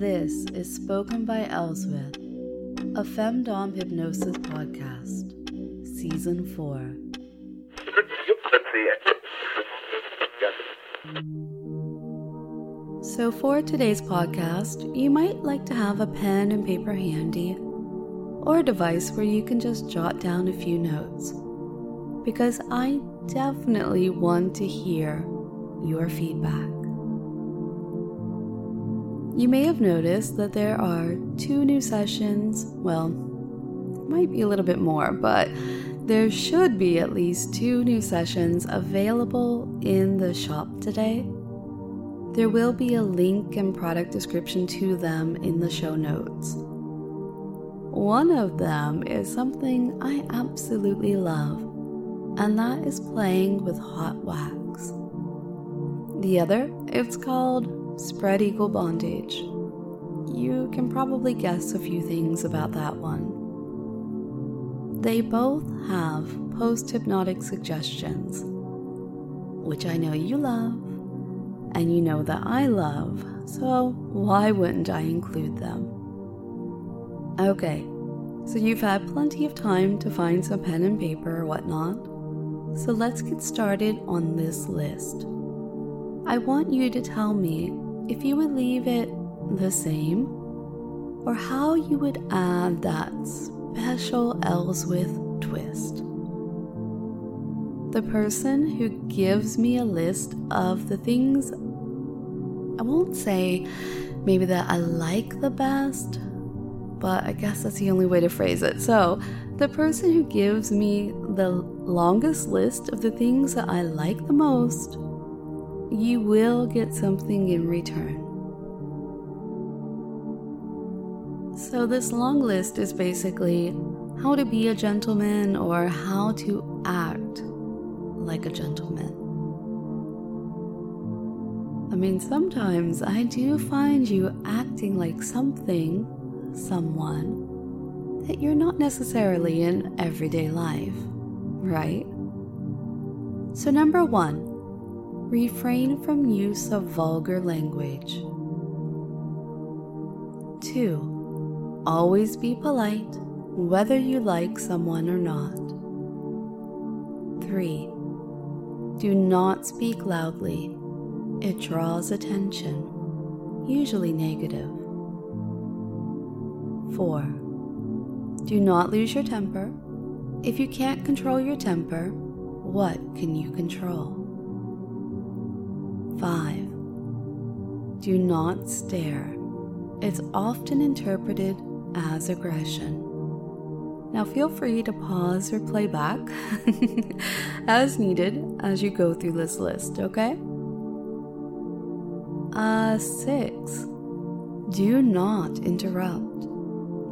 This is Spoken by Elswyth, a Femdom Hypnosis podcast, Season 4. So, for today's podcast, you might like to have a pen and paper handy, or a device where you can just jot down a few notes, because I definitely want to hear your feedback. You may have noticed that there are two new sessions. Well, might be a little bit more, but there should be at least two new sessions available in the shop today. There will be a link and product description to them in the show notes. One of them is something I absolutely love, and that is playing with hot wax. The other, it's called Spread Eagle Bondage. You can probably guess a few things about that one. They both have post hypnotic suggestions, which I know you love and you know that I love, so why wouldn't I include them? Okay, so you've had plenty of time to find some pen and paper or whatnot, so let's get started on this list. I want you to tell me if you would leave it the same or how you would add that special Elswyth twist. The person who gives me a list of the things I won't say maybe that I like the best, but I guess that's the only way to phrase it. So, the person who gives me the longest list of the things that I like the most, you will get something in return. So, this long list is basically how to be a gentleman or how to act like a gentleman. I mean, sometimes I do find you acting like something, someone, that you're not necessarily in everyday life, right? So, number one, refrain from use of vulgar language. Two, always be polite, whether you like someone or not. Three, do not speak loudly. It draws attention, usually negative. 4. Do not lose your temper. If you can't control your temper, what can you control? 5. Do not stare. It's often interpreted as aggression. Now, feel free to pause or play back as needed as you go through this list, okay? Uh, 6. Do not interrupt.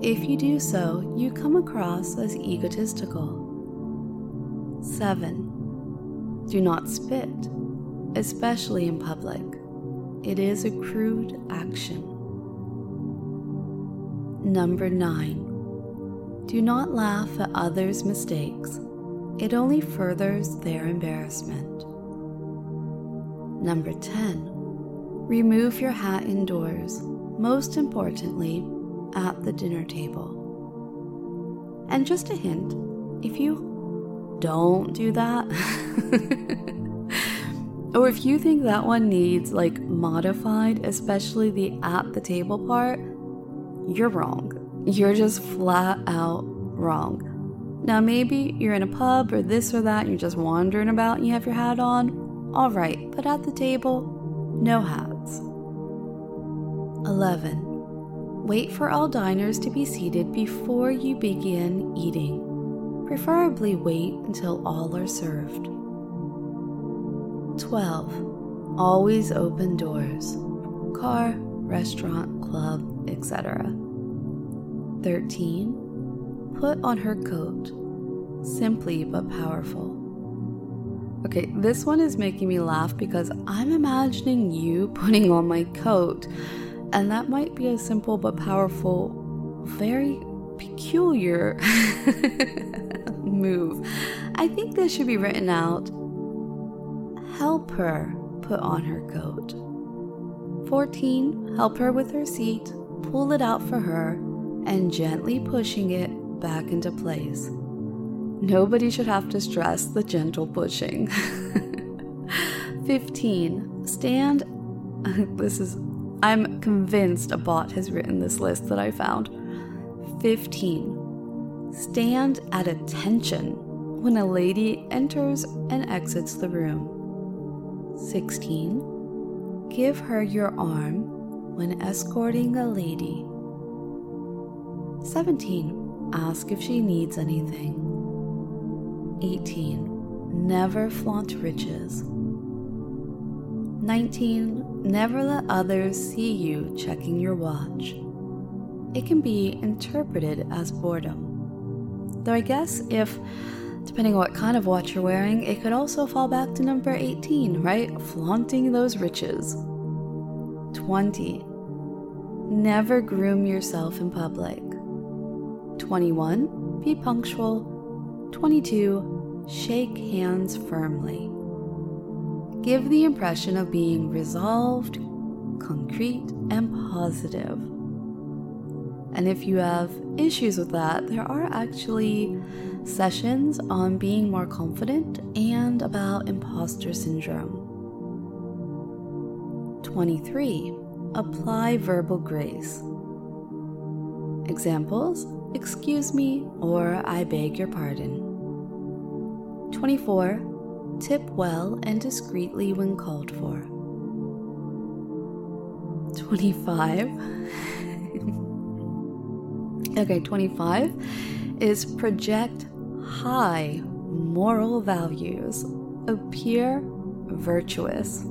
If you do so, you come across as egotistical. 7. Do not spit, especially in public. It is a crude action. Number 9. Do not laugh at others' mistakes. It only furthers their embarrassment. Number 10. Remove your hat indoors, most importantly, at the dinner table. And just a hint if you don't do that, or if you think that one needs like modified, especially the at the table part, you're wrong. You're just flat out wrong. Now, maybe you're in a pub or this or that, and you're just wandering about and you have your hat on. All right, but at the table, no hats. 11. Wait for all diners to be seated before you begin eating. Preferably wait until all are served. 12. Always open doors car, restaurant, club, etc. 13. Put on her coat. Simply but powerful. Okay, this one is making me laugh because I'm imagining you putting on my coat, and that might be a simple but powerful, very peculiar move. I think this should be written out. Help her put on her coat. 14. Help her with her seat, pull it out for her, and gently pushing it back into place. Nobody should have to stress the gentle pushing. 15. Stand. This is. I'm convinced a bot has written this list that I found. 15. Stand at attention when a lady enters and exits the room. 16. Give her your arm when escorting a lady. 17. Ask if she needs anything. 18. Never flaunt riches. 19. Never let others see you checking your watch. It can be interpreted as boredom. Though I guess if, depending on what kind of watch you're wearing, it could also fall back to number 18, right? Flaunting those riches. 20. Never groom yourself in public. 21. Be punctual. 22. Shake hands firmly. Give the impression of being resolved, concrete, and positive. And if you have issues with that, there are actually sessions on being more confident and about imposter syndrome. 23. Apply verbal grace. Examples Excuse me, or I beg your pardon. 24. Tip well and discreetly when called for. 25. okay, 25 is project high moral values, appear virtuous.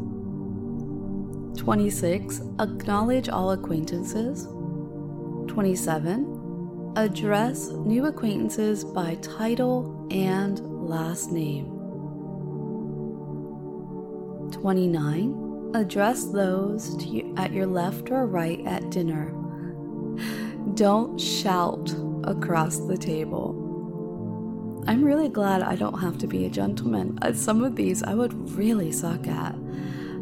26. Acknowledge all acquaintances. 27 address new acquaintances by title and last name. 29. Address those you, at your left or right at dinner. Don't shout across the table. I'm really glad I don't have to be a gentleman. Uh, some of these I would really suck at.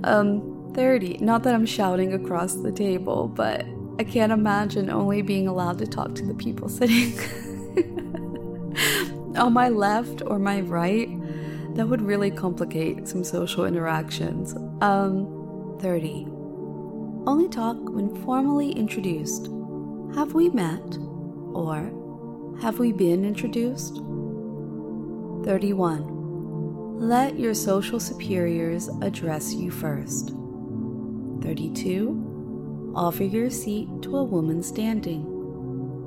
Um, 30. Not that I'm shouting across the table, but I can't imagine only being allowed to talk to the people sitting on my left or my right. That would really complicate some social interactions. Um, 30. Only talk when formally introduced. Have we met? Or have we been introduced? 31. Let your social superiors address you first. 32 offer your seat to a woman standing,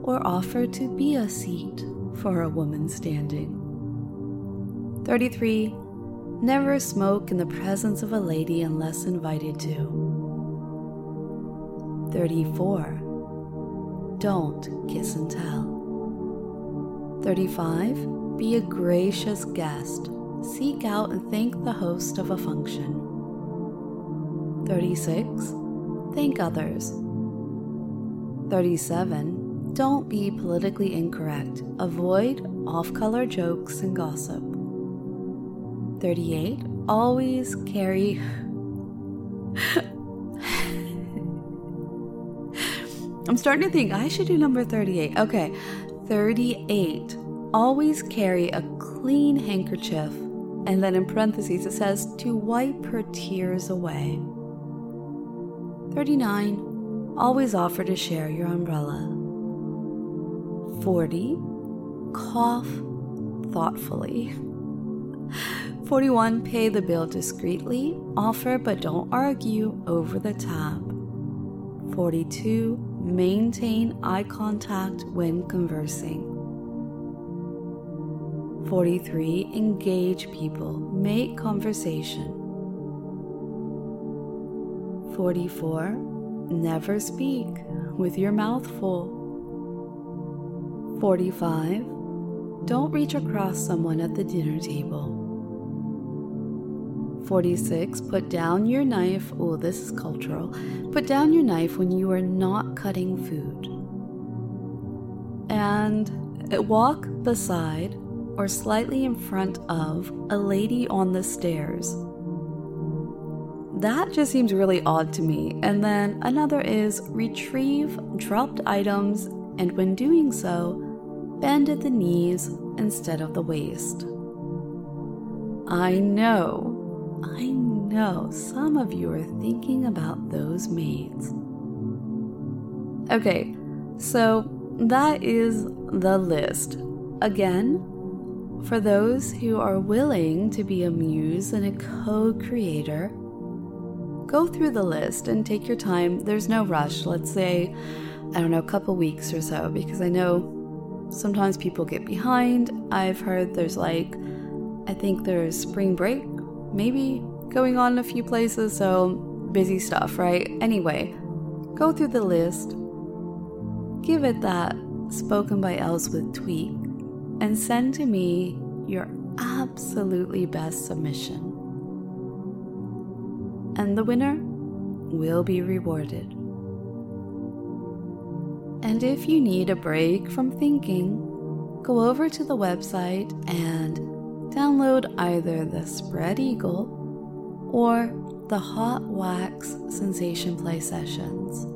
or offer to be a seat for a woman standing. 33. Never smoke in the presence of a lady unless invited to. 34. Don't kiss and tell. 35. Be a gracious guest. Seek out and thank the host of a function. 36 Thank others. 37. Don't be politically incorrect. Avoid off color jokes and gossip. 38. Always carry. I'm starting to think I should do number 38. Okay, 38. Always carry a clean handkerchief. And then in parentheses it says to wipe her tears away. 39. Always offer to share your umbrella. 40. Cough thoughtfully. 41. Pay the bill discreetly. Offer but don't argue over the tab. 42. Maintain eye contact when conversing. 43. Engage people. Make conversation. 44. Never speak with your mouth full. 45. Don't reach across someone at the dinner table. 46. Put down your knife. Oh, this is cultural. Put down your knife when you are not cutting food. And walk beside or slightly in front of a lady on the stairs that just seems really odd to me. And then another is retrieve dropped items, and when doing so, bend at the knees instead of the waist. I know, I know some of you are thinking about those maids. Okay, so that is the list. Again, for those who are willing to be a muse and a co creator, go through the list and take your time. There's no rush. Let's say, I don't know, a couple weeks or so, because I know sometimes people get behind. I've heard there's like, I think there's spring break, maybe going on in a few places, so busy stuff, right? Anyway, go through the list, give it that spoken by Elswyth tweak, and send to me your absolutely best submission. And the winner will be rewarded. And if you need a break from thinking, go over to the website and download either the Spread Eagle or the Hot Wax Sensation Play sessions.